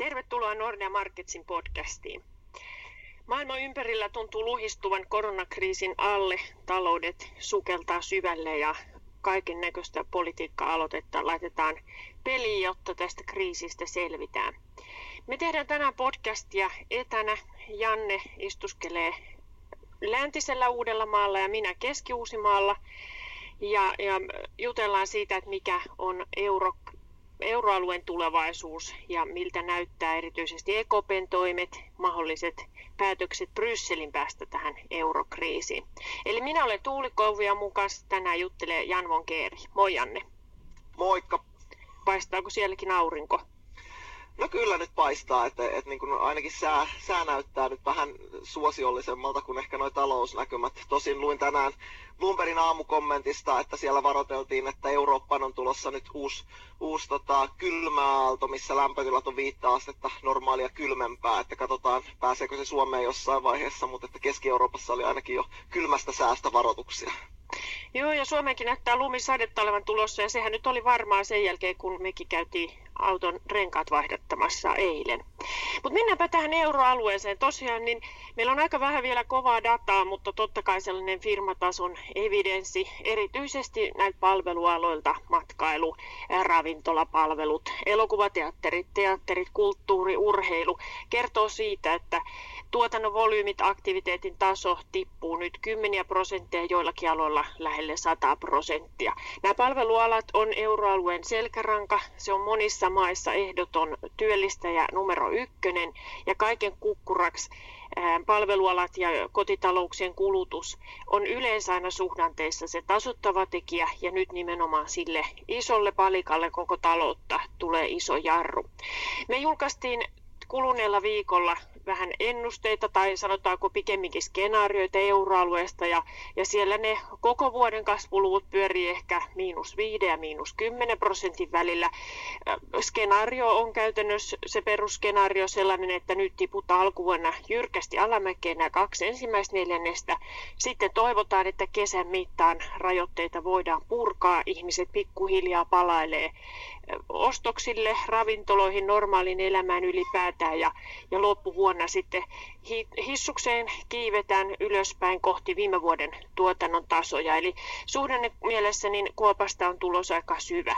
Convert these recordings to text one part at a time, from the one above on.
Tervetuloa Nordea Marketsin podcastiin. Maailma ympärillä tuntuu luhistuvan koronakriisin alle, taloudet sukeltaa syvälle ja kaiken näköistä politiikka-aloitetta laitetaan peliin, jotta tästä kriisistä selvitään. Me tehdään tänään podcastia etänä. Janne istuskelee läntisellä Uudellamaalla ja minä Keski-Uusimaalla. Ja, ja jutellaan siitä, että mikä on euro, euroalueen tulevaisuus ja miltä näyttää erityisesti EKPn toimet, mahdolliset päätökset Brysselin päästä tähän eurokriisiin. Eli minä olen Tuuli Kouvi ja mun kanssa tänään juttelee Jan von Keeri. Moi Janne. Moikka. Paistaako sielläkin aurinko? No kyllä nyt paistaa, että, että niin kuin ainakin sää, sää näyttää nyt vähän suosiollisemmalta kuin ehkä nuo talousnäkymät. Tosin luin tänään Bloombergin aamukommentista, että siellä varoteltiin, että Eurooppaan on tulossa nyt uusi, uusi tota, kylmäaalto, missä lämpötilat on viittä astetta normaalia kylmempää. Että katsotaan, pääseekö se Suomeen jossain vaiheessa, mutta että Keski-Euroopassa oli ainakin jo kylmästä säästä varoituksia. Joo, ja Suomeenkin näyttää lumisadetta olevan tulossa, ja sehän nyt oli varmaan sen jälkeen, kun mekin käytiin auton renkaat vaihdattamassa eilen. Mutta mennäänpä tähän euroalueeseen. Tosiaan niin meillä on aika vähän vielä kovaa dataa, mutta totta kai sellainen firmatason evidenssi, erityisesti näitä palvelualoilta, matkailu, ravintolapalvelut, elokuvateatterit, teatterit, kulttuuri, urheilu, kertoo siitä, että tuotannon volyymit, aktiviteetin taso tippuu nyt kymmeniä prosentteja, joillakin aloilla lähelle 100 prosenttia. Nämä palvelualat on euroalueen selkäranka, se on monissa maissa ehdoton työllistäjä numero ykkönen ja kaiken kukkuraksi palvelualat ja kotitalouksien kulutus on yleensä aina suhdanteissa se tasottava tekijä ja nyt nimenomaan sille isolle palikalle koko taloutta tulee iso jarru. Me julkaistiin kuluneella viikolla vähän ennusteita tai sanotaanko pikemminkin skenaarioita euroalueesta ja, ja siellä ne koko vuoden kasvuluvut pyörii ehkä miinus 5 ja miinus 10 prosentin välillä. Skenaario on käytännössä se perusskenaario sellainen, että nyt tiputaan alkuvuonna jyrkästi alamäkeen nämä kaksi ensimmäistä neljännestä. Sitten toivotaan, että kesän mittaan rajoitteita voidaan purkaa, ihmiset pikkuhiljaa palailee ostoksille, ravintoloihin, normaaliin elämään ylipäätään ja, ja loppuvuonna sitten hissukseen kiivetään ylöspäin kohti viime vuoden tuotannon tasoja. Eli suhdanne mielessä niin kuopasta on tulos aika syvä.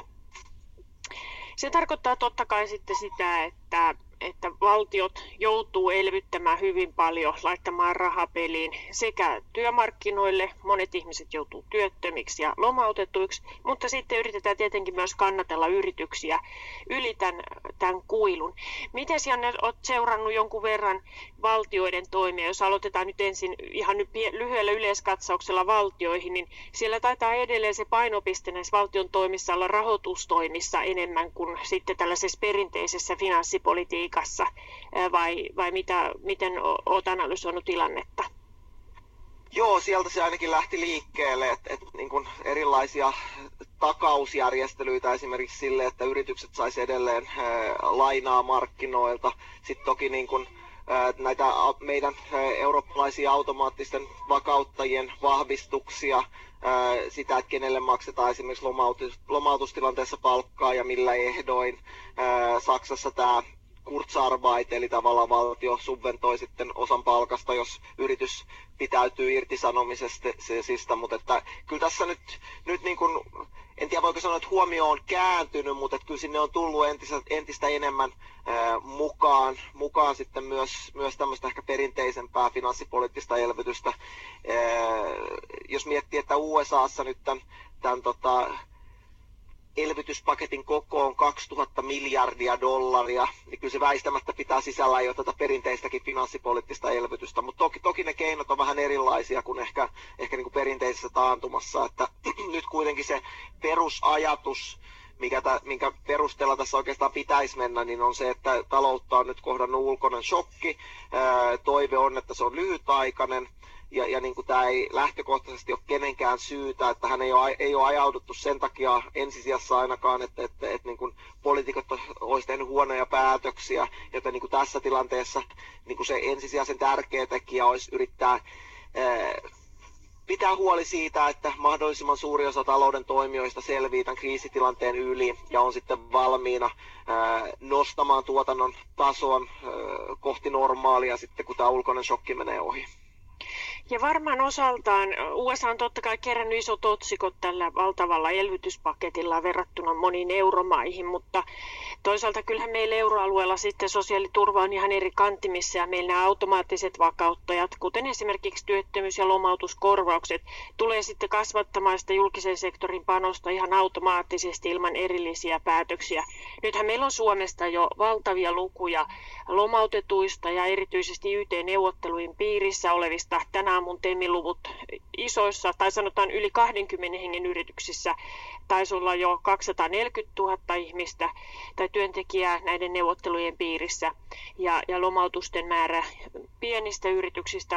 Se tarkoittaa totta kai sitten sitä, että että valtiot joutuu elvyttämään hyvin paljon, laittamaan rahapeliin sekä työmarkkinoille, monet ihmiset joutuu työttömiksi ja lomautetuiksi, mutta sitten yritetään tietenkin myös kannatella yrityksiä yli tämän, tämän kuilun. Miten Janne olet seurannut jonkun verran valtioiden toimia, jos aloitetaan nyt ensin ihan nyt lyhyellä yleiskatsauksella valtioihin, niin siellä taitaa edelleen se painopiste näissä valtion toimissa olla rahoitustoimissa enemmän kuin sitten tällaisessa perinteisessä finanssipolitiikassa politiikassa vai, vai mitä, miten olet analysoinut tilannetta? Joo, sieltä se ainakin lähti liikkeelle, että, että niin kuin erilaisia takausjärjestelyitä esimerkiksi sille, että yritykset saisi edelleen lainaa markkinoilta. Sitten toki niin kuin, näitä meidän eurooppalaisia automaattisten vakauttajien vahvistuksia, sitä, että kenelle maksetaan esimerkiksi lomautus, lomautustilanteessa palkkaa ja millä ehdoin. Saksassa tämä Kurzarbeit, eli tavallaan valtio subventoi sitten osan palkasta, jos yritys pitäytyy irtisanomisesta, mutta että kyllä tässä nyt, nyt niin kuin, sanoa, että huomio on kääntynyt, mutta että kyllä sinne on tullut entistä, entistä enemmän ää, mukaan, mukaan sitten myös, myös tämmöistä ehkä perinteisempää finanssipoliittista elvytystä. Ää, jos miettii, että USAssa nyt tämän, tämän tota, elvytyspaketin koko on 2000 miljardia dollaria, niin kyllä se väistämättä pitää sisällä jo tätä perinteistäkin finanssipoliittista elvytystä, mutta toki, toki ne keinot on vähän erilaisia kuin ehkä, ehkä niin kuin perinteisessä taantumassa, että nyt kuitenkin se perusajatus, mikä tä, minkä perusteella tässä oikeastaan pitäisi mennä, niin on se, että taloutta on nyt kohdannut ulkoinen shokki. toive on, että se on lyhytaikainen ja, ja niin kuin tämä ei lähtökohtaisesti ole kenenkään syytä, että hän ei ole, ei ole ajauduttu sen takia ensisijassa ainakaan, että, että, että niin kuin poliitikot olisi tehnyt huonoja päätöksiä, joten niin kuin tässä tilanteessa niin kuin se ensisijaisen tärkeä tekijä olisi yrittää ää, pitää huoli siitä, että mahdollisimman suuri osa talouden toimijoista selvii tämän kriisitilanteen yli ja on sitten valmiina nostamaan tuotannon tason kohti normaalia sitten, kun tämä ulkoinen shokki menee ohi. Ja varmaan osaltaan USA on totta kai kerännyt isot otsikot tällä valtavalla elvytyspaketilla verrattuna moniin euromaihin, mutta toisaalta kyllähän meillä euroalueella sitten sosiaaliturva on ihan eri kantimissa ja meillä nämä automaattiset vakauttajat, kuten esimerkiksi työttömyys- ja lomautuskorvaukset, tulee sitten kasvattamaan sitä julkisen sektorin panosta ihan automaattisesti ilman erillisiä päätöksiä. Nythän meillä on Suomesta jo valtavia lukuja lomautetuista ja erityisesti YT-neuvottelujen piirissä olevista tänä aamun TEMI-luvut isoissa tai sanotaan yli 20 hengen yrityksissä. Taisi olla jo 240 000 ihmistä tai työntekijää näiden neuvottelujen piirissä. Ja, ja lomautusten määrä pienistä yrityksistä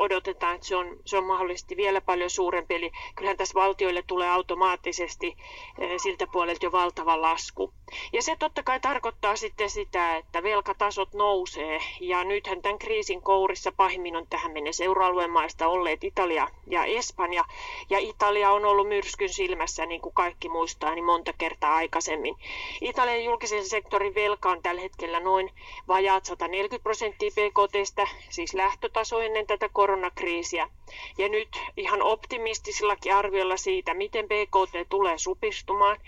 odotetaan, että se on, se on mahdollisesti vielä paljon suurempi. Eli kyllähän tässä valtioille tulee automaattisesti eh, siltä puolelta jo valtava lasku. Ja se totta kai tarkoittaa sitten sitä, että velkatasot nousee. Ja nythän tämän kriisin kourissa pahimmin on tähän mennessä euroalueen maista olleet Italia ja Espanja. Ja Italia on ollut myrskyn silmässä, niin kuin kaikki muistaa, niin monta kertaa aikaisemmin. Italian julkisen sektorin velka on tällä hetkellä noin vajaat 140 prosenttia BKT, siis lähtötaso ennen tätä koronakriisiä. Ja nyt ihan optimistisillakin arvioilla siitä, miten BKT tulee supistumaan,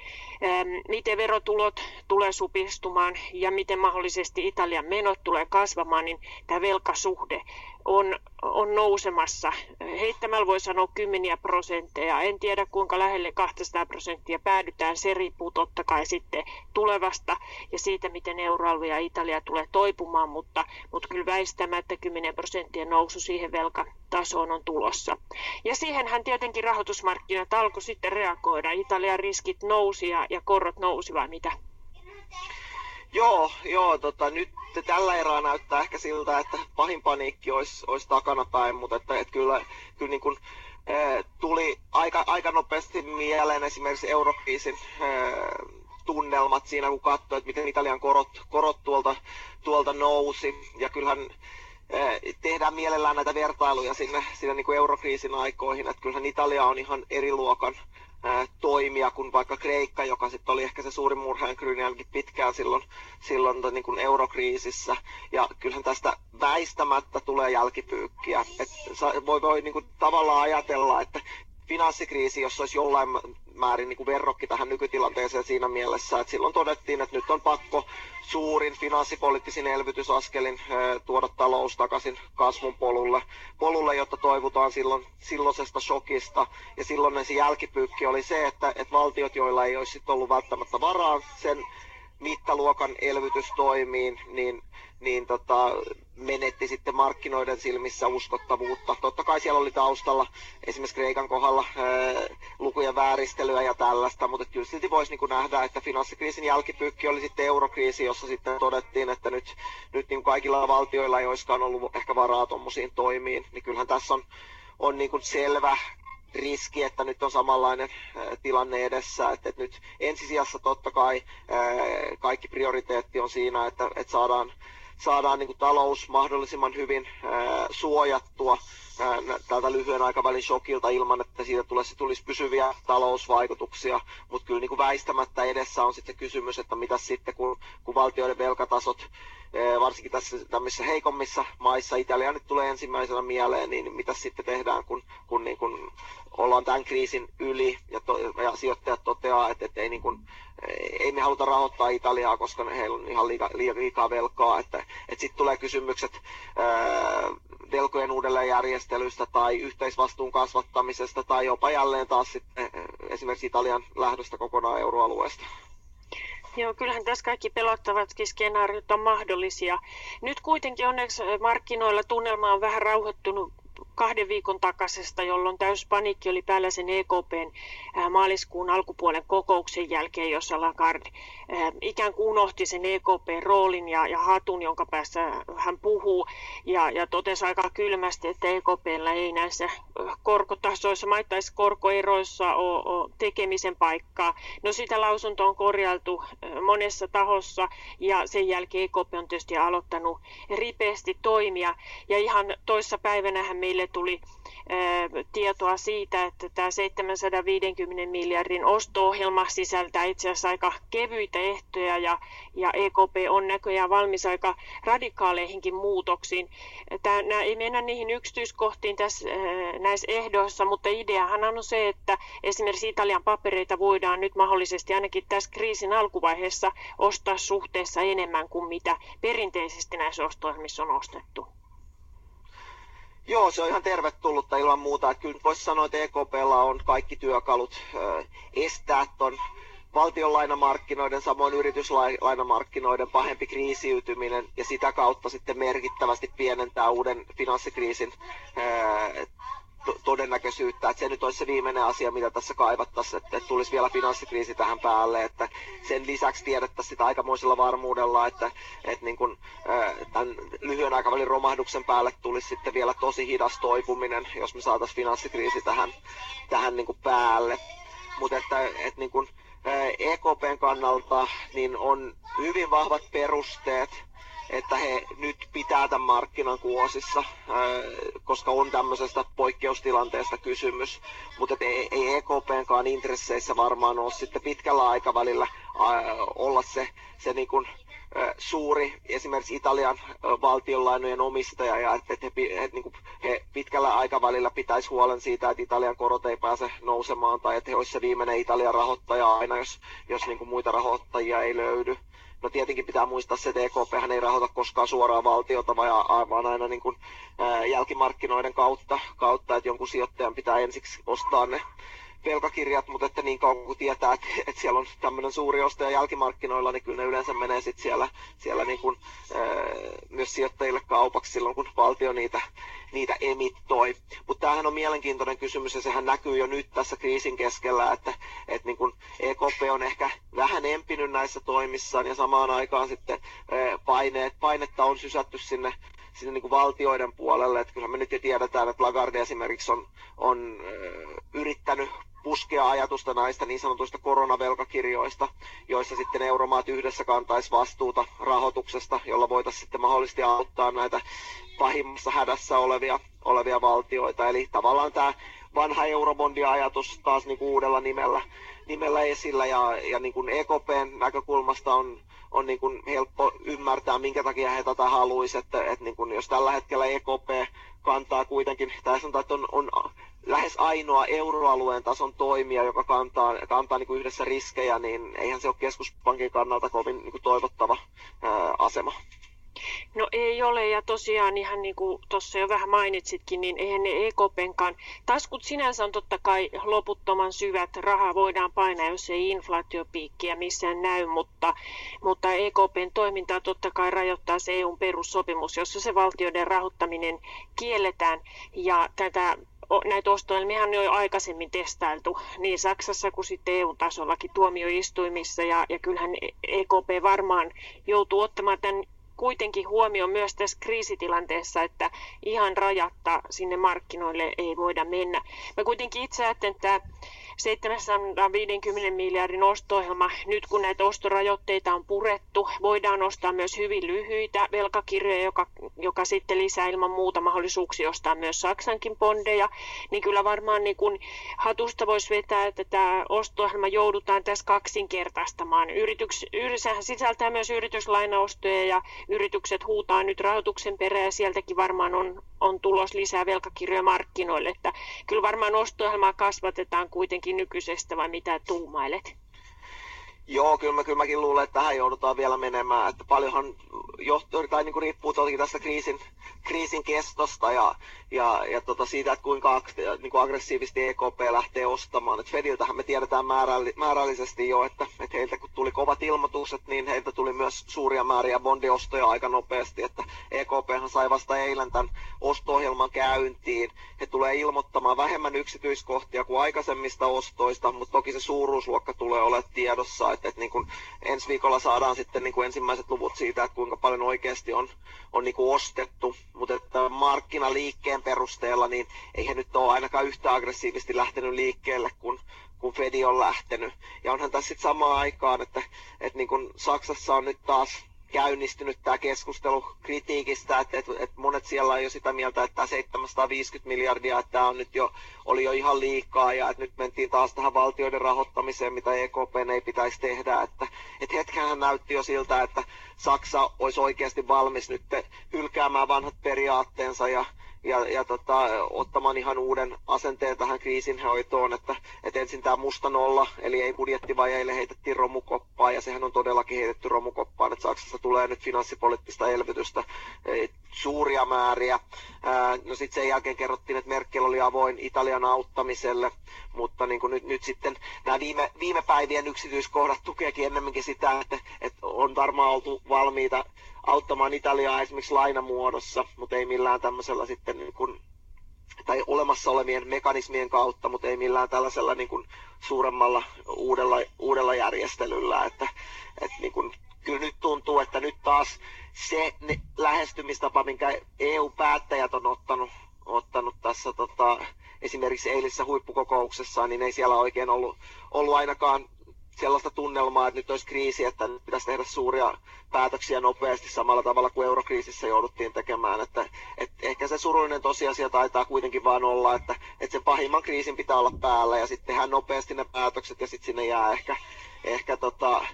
miten verotulot tulee supistumaan ja miten mahdollisesti Italian menot tulee kasvamaan, niin tämä velkasuhde on, on nousemassa. Heittämällä voi sanoa kymmeniä prosentteja. En tiedä kuinka lähelle 200 prosenttia päädytään. Se riippuu totta kai sitten tulevasta ja siitä, miten euroalue ja Italia tulee toipumaan, mutta, mutta kyllä väistämättä 10 prosenttia nousu siihen velkatasoon on tulossa. Ja siihenhän tietenkin rahoitusmarkkinat alkoi sitten reagoida. Italian riskit nousi ja, ja korot nousi vai mitä? Joo, joo tota, nyt tällä erää näyttää ehkä siltä, että pahin paniikki olisi, olisi takanapäin, mutta että, että kyllä, kyllä niin kuin, e, tuli aika, aika nopeasti mieleen esimerkiksi eurokriisin e, tunnelmat siinä, kun katsoi, että miten Italian korot, korot tuolta, tuolta nousi. Ja kyllähän tehdään mielellään näitä vertailuja sinne, sinne niin kuin eurokriisin aikoihin, että kyllähän Italia on ihan eri luokan toimia kuin vaikka Kreikka, joka sitten oli ehkä se suurin murheenkryyni ainakin pitkään silloin, silloin niin kuin eurokriisissä. Ja kyllähän tästä väistämättä tulee jälkipyykkiä. Et voi, voi niin kuin tavallaan ajatella, että finanssikriisi, jos olisi jollain määrin niin kuin verrokki tähän nykytilanteeseen siinä mielessä, että silloin todettiin, että nyt on pakko suurin finanssipoliittisin elvytysaskelin tuoda talous takaisin kasvun polulle, polulle jotta toivutaan silloin, silloisesta shokista. Ja silloin se jälkipyykki oli se, että, että valtiot, joilla ei olisi ollut välttämättä varaa sen mittaluokan elvytystoimiin, niin, niin tota, menetti sitten markkinoiden silmissä uskottavuutta. Totta kai siellä oli taustalla esimerkiksi Kreikan kohdalla ää, lukujen vääristelyä ja tällaista, mutta kyllä silti voisi niin nähdä, että finanssikriisin jälkipyykki oli sitten eurokriisi, jossa sitten todettiin, että nyt, nyt niin kaikilla valtioilla ei olisikaan ollut ehkä varaa tuommoisiin toimiin, niin kyllähän tässä on, on niin selvä riski, että nyt on samanlainen tilanne edessä, että, nyt ensisijassa totta kai kaikki prioriteetti on siinä, että, että saadaan, saadaan niin kuin talous mahdollisimman hyvin suojattua tältä lyhyen aikavälin shokilta ilman, että siitä tulisi, tulisi pysyviä talousvaikutuksia, mutta kyllä niin kuin väistämättä edessä on sitten kysymys, että mitä sitten kun, kun valtioiden velkatasot varsinkin tässä tämmöisissä heikommissa maissa, Italia nyt tulee ensimmäisenä mieleen, niin mitä sitten tehdään, kun, kun, niin kun ollaan tämän kriisin yli ja, to, ja sijoittajat toteaa, että, että ei, niin kun, ei me haluta rahoittaa Italiaa, koska heillä on ihan liika, liikaa velkaa, että, että sitten tulee kysymykset ää, velkojen uudelleenjärjestelystä tai yhteisvastuun kasvattamisesta tai jopa jälleen taas sitten esimerkiksi Italian lähdöstä kokonaan euroalueesta. Joo, kyllähän tässä kaikki pelottavatkin skenaariot on mahdollisia. Nyt kuitenkin onneksi markkinoilla tunnelma on vähän rauhoittunut kahden viikon takaisesta, jolloin täys paniikki oli päällä sen EKPn maaliskuun alkupuolen kokouksen jälkeen, jossa Lagarde ikään kuin unohti sen EKPn roolin ja, ja hatun, jonka päässä hän puhuu, ja, ja totesi aika kylmästi, että EKPllä ei näissä korkotasoissa, maittaisi korkoeroissa ole, ole tekemisen paikkaa. No sitä lausunto on korjaltu monessa tahossa, ja sen jälkeen EKP on tietysti aloittanut ripeästi toimia, ja ihan toissa päivänähän meille tuli tietoa siitä, että tämä 750 miljardin osto-ohjelma sisältää itse asiassa aika kevyitä ehtoja ja, ja EKP on näköjään valmis aika radikaaleihinkin muutoksiin. Tämä, ei mennä niihin yksityiskohtiin tässä, näissä ehdoissa, mutta ideahan on se, että esimerkiksi Italian papereita voidaan nyt mahdollisesti ainakin tässä kriisin alkuvaiheessa ostaa suhteessa enemmän kuin mitä perinteisesti näissä osto-ohjelmissa on ostettu. Joo, se on ihan tervetullutta ilman muuta. Että kyllä voisi sanoa, että EKPlla on kaikki työkalut estää tuon valtionlainamarkkinoiden, samoin yrityslainamarkkinoiden pahempi kriisiytyminen ja sitä kautta sitten merkittävästi pienentää uuden finanssikriisin todennäköisyyttä, että se nyt olisi se viimeinen asia, mitä tässä kaivattaisiin, että, että tulisi vielä finanssikriisi tähän päälle, että sen lisäksi tiedettäisiin sitä aikamoisella varmuudella, että, että niin kuin, tämän lyhyen aikavälin romahduksen päälle tulisi sitten vielä tosi hidas toipuminen, jos me saataisiin finanssikriisi tähän, tähän niin kuin päälle. Mutta että, että niin kuin, EKPn kannalta niin on hyvin vahvat perusteet että he nyt pitää tämän markkinan kuosissa, koska on tämmöisestä poikkeustilanteesta kysymys. Mutta ei, ei EKPnkaan intresseissä varmaan ole sitten pitkällä aikavälillä olla se, se niin kuin, suuri esimerkiksi Italian valtionlainojen omistaja ja että he, he, niin kuin, he pitkällä aikavälillä pitäisi huolen siitä, että Italian korot ei pääse nousemaan tai että he olisivat se viimeinen Italian rahoittaja aina, jos, jos niin kuin muita rahoittajia ei löydy. No tietenkin pitää muistaa se, että EKP ei rahoita koskaan suoraan valtiota, vaan aina niin kuin, ää, jälkimarkkinoiden kautta, kautta, että jonkun sijoittajan pitää ensiksi ostaa ne velkakirjat, mutta että niin kauan kuin tietää, että, että siellä on tämmöinen suuri ostaja jälkimarkkinoilla, niin kyllä ne yleensä menee sitten siellä, siellä niin kuin, ää, myös sijoittajille kaupaksi silloin, kun valtio niitä, niitä emittoi. Mutta tämähän on mielenkiintoinen kysymys ja sehän näkyy jo nyt tässä kriisin keskellä, että, että niin kuin EKP on ehkä vähän empinyt näissä toimissaan ja samaan aikaan sitten ää, paineet, painetta on sysätty sinne sinne niin kuin valtioiden puolelle. Että kyllä me nyt jo tiedetään, että Lagarde esimerkiksi on, on äh, yrittänyt puskea ajatusta näistä niin sanotuista koronavelkakirjoista, joissa sitten euromaat yhdessä kantaisi vastuuta rahoituksesta, jolla voitaisiin sitten mahdollisesti auttaa näitä pahimmassa hädässä olevia, olevia valtioita. Eli tavallaan tämä vanha eurobondia-ajatus taas niin kuin uudella nimellä, nimellä esillä ja, ja niin kuin EKPn näkökulmasta on, on niin kuin helppo ymmärtää, minkä takia he tätä haluaisivat. Että, että niin kuin jos tällä hetkellä EKP kantaa kuitenkin, tai sanotaan, että on, on lähes ainoa euroalueen tason toimija, joka kantaa, kantaa niin kuin yhdessä riskejä, niin eihän se ole keskuspankin kannalta kovin niin kuin toivottava ää, asema. No ei ole, ja tosiaan ihan niin kuin tuossa jo vähän mainitsitkin, niin eihän ne EKPnkaan, taskut sinänsä on totta kai loputtoman syvät, rahaa voidaan painaa, jos ei inflaatiopiikkiä missään näy, mutta, mutta EKPn toimintaa totta kai rajoittaa se EUn perussopimus, jossa se valtioiden rahoittaminen kielletään, ja tätä näitä ostoelmia on jo aikaisemmin testailtu niin Saksassa kuin sitten EU-tasollakin tuomioistuimissa ja, ja kyllähän EKP varmaan joutuu ottamaan tämän kuitenkin huomioon myös tässä kriisitilanteessa, että ihan rajatta sinne markkinoille ei voida mennä. Mä kuitenkin itse ajattelen, että 750 miljardin osto-ohjelma, nyt kun näitä ostorajoitteita on purettu, voidaan ostaa myös hyvin lyhyitä velkakirjoja, joka, joka sitten lisää ilman muuta mahdollisuuksia ostaa myös Saksankin bondeja, niin kyllä varmaan niin kun hatusta voisi vetää, että tämä osto-ohjelma joudutaan tässä kaksinkertaistamaan. Yrityks, sehän sisältää myös yrityslainaostoja ja yritykset huutaa nyt rahoituksen perään ja sieltäkin varmaan on, on tulos lisää velkakirjoja markkinoille, että kyllä varmaan osto-ohjelmaa kasvatetaan kuitenkin kuitenkin nykyisestä vai mitä tuumailet? Joo, kyllä, mä, kyllä mäkin luulen, että tähän joudutaan vielä menemään. Että paljonhan johtuu, tai niin kuin riippuu tästä kriisin, kriisin kestosta ja, ja, ja tota siitä, että kuinka niin kuin aggressiivisesti EKP lähtee ostamaan. Et Fediltähän me tiedetään määrälli, määrällisesti jo, että, että heiltä kun tuli kovat ilmoitukset, niin heiltä tuli myös suuria määriä bondiostoja aika nopeasti. Että EKPhan sai vasta eilen tämän osto-ohjelman käyntiin. He tulee ilmoittamaan vähemmän yksityiskohtia kuin aikaisemmista ostoista, mutta toki se suuruusluokka tulee olemaan tiedossa. Että, että niin kuin ensi viikolla saadaan sitten niin kuin ensimmäiset luvut siitä, että kuinka paljon oikeasti on, on niin kuin ostettu. Mutta että markkinaliikkeen perusteella, niin ei he nyt ole ainakaan yhtä aggressiivisesti lähtenyt liikkeelle kuin, kun Fedi on lähtenyt. Ja onhan tässä sitten samaan aikaan, että, että niin kuin Saksassa on nyt taas käynnistynyt tämä keskustelu kritiikistä, että, että, että monet siellä on jo sitä mieltä, että tämä 750 miljardia, että tämä on nyt jo, oli jo ihan liikaa ja että nyt mentiin taas tähän valtioiden rahoittamiseen, mitä EKP ei pitäisi tehdä, että, että hetkenhän näytti jo siltä, että Saksa olisi oikeasti valmis nyt hylkäämään vanhat periaatteensa ja ja, ja tota, ottamaan ihan uuden asenteen tähän kriisinhoitoon, että, että ensin tämä musta nolla, eli ei budjettivajeille heitettiin romukoppaa, ja sehän on todellakin heitetty romukoppaan, että Saksassa tulee nyt finanssipoliittista elvytystä suuria määriä. Ää, no sitten sen jälkeen kerrottiin, että Merkel oli avoin Italian auttamiselle, mutta niin nyt, nyt sitten nämä viime, viime päivien yksityiskohdat tukeekin ennemminkin sitä, että, että on varmaan oltu valmiita auttamaan Italiaa esimerkiksi lainamuodossa, mutta ei millään tämmöisellä sitten niin kuin, tai olemassa olevien mekanismien kautta, mutta ei millään tällaisella niin kuin suuremmalla uudella, uudella järjestelyllä. Että, että niin kuin, kyllä nyt tuntuu, että nyt taas se ne, lähestymistapa, minkä EU-päättäjät on ottanut, ottanut tässä tota, esimerkiksi eilisessä huippukokouksessa, niin ei siellä oikein ollut, ollut ainakaan sellaista tunnelmaa, että nyt olisi kriisi, että nyt pitäisi tehdä suuria päätöksiä nopeasti samalla tavalla kuin eurokriisissä jouduttiin tekemään. Että, että ehkä se surullinen tosiasia taitaa kuitenkin vaan olla, että, että sen pahimman kriisin pitää olla päällä ja sitten tehdään nopeasti ne päätökset ja sitten sinne jää ehkä, ehkä tota,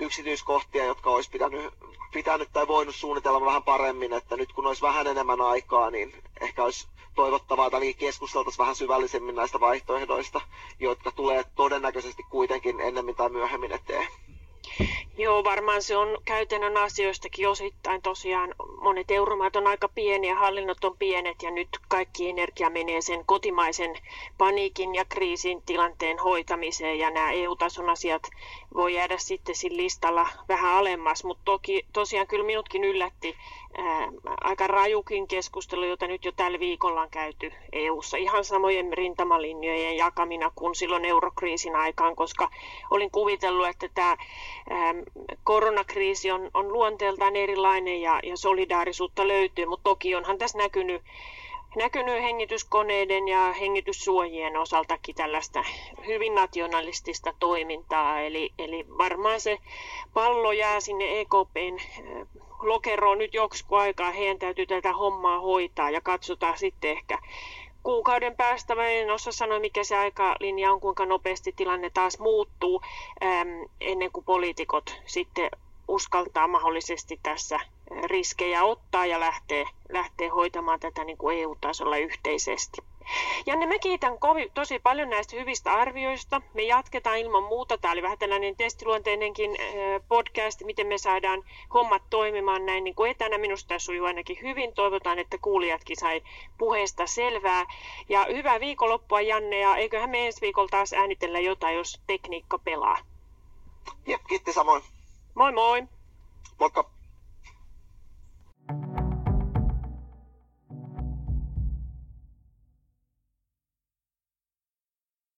yksityiskohtia, jotka olisi pitänyt, pitänyt tai voinut suunnitella vähän paremmin, että nyt kun olisi vähän enemmän aikaa, niin ehkä olisi toivottavaa, että keskusteltaisiin vähän syvällisemmin näistä vaihtoehdoista, jotka tulee todennäköisesti kuitenkin ennemmin tai myöhemmin eteen. Joo, varmaan se on käytännön asioistakin osittain tosiaan. Monet euromaat on aika pieniä, hallinnot on pienet ja nyt kaikki energia menee sen kotimaisen paniikin ja kriisin tilanteen hoitamiseen ja nämä EU-tason asiat voi jäädä sitten sillä listalla vähän alemmas, mutta toki tosiaan kyllä minutkin yllätti aika rajukin keskustelu, jota nyt jo tällä viikolla on käyty EU-ssa ihan samojen rintamalinjojen jakamina kuin silloin eurokriisin aikaan, koska olin kuvitellut, että tämä koronakriisi on, on luonteeltaan erilainen ja, ja solidaarisuutta löytyy, mutta toki onhan tässä näkynyt näkynyt hengityskoneiden ja hengityssuojien osaltakin tällaista hyvin nationalistista toimintaa. Eli, eli varmaan se pallo jää sinne EKPn lokeroon nyt joksikin aikaa. Heidän täytyy tätä hommaa hoitaa ja katsotaan sitten ehkä kuukauden päästä, mä en osaa sanoa mikä se aikalinja on, kuinka nopeasti tilanne taas muuttuu ennen kuin poliitikot sitten uskaltaa mahdollisesti tässä riskejä ottaa ja lähtee, lähtee hoitamaan tätä niin kuin EU-tasolla yhteisesti. Janne, mä kiitän kovi, tosi paljon näistä hyvistä arvioista. Me jatketaan ilman muuta. Tämä oli vähän tällainen testiluonteinenkin podcast, miten me saadaan hommat toimimaan näin niin kuin etänä. Minusta tämä sujuu ainakin hyvin. Toivotaan, että kuulijatkin sai puheesta selvää. Ja hyvää viikonloppua, Janne, ja eiköhän me ensi viikolla taas äänitellä jotain, jos tekniikka pelaa. Jep, kiitti samoin. Moi moi. Moikka. you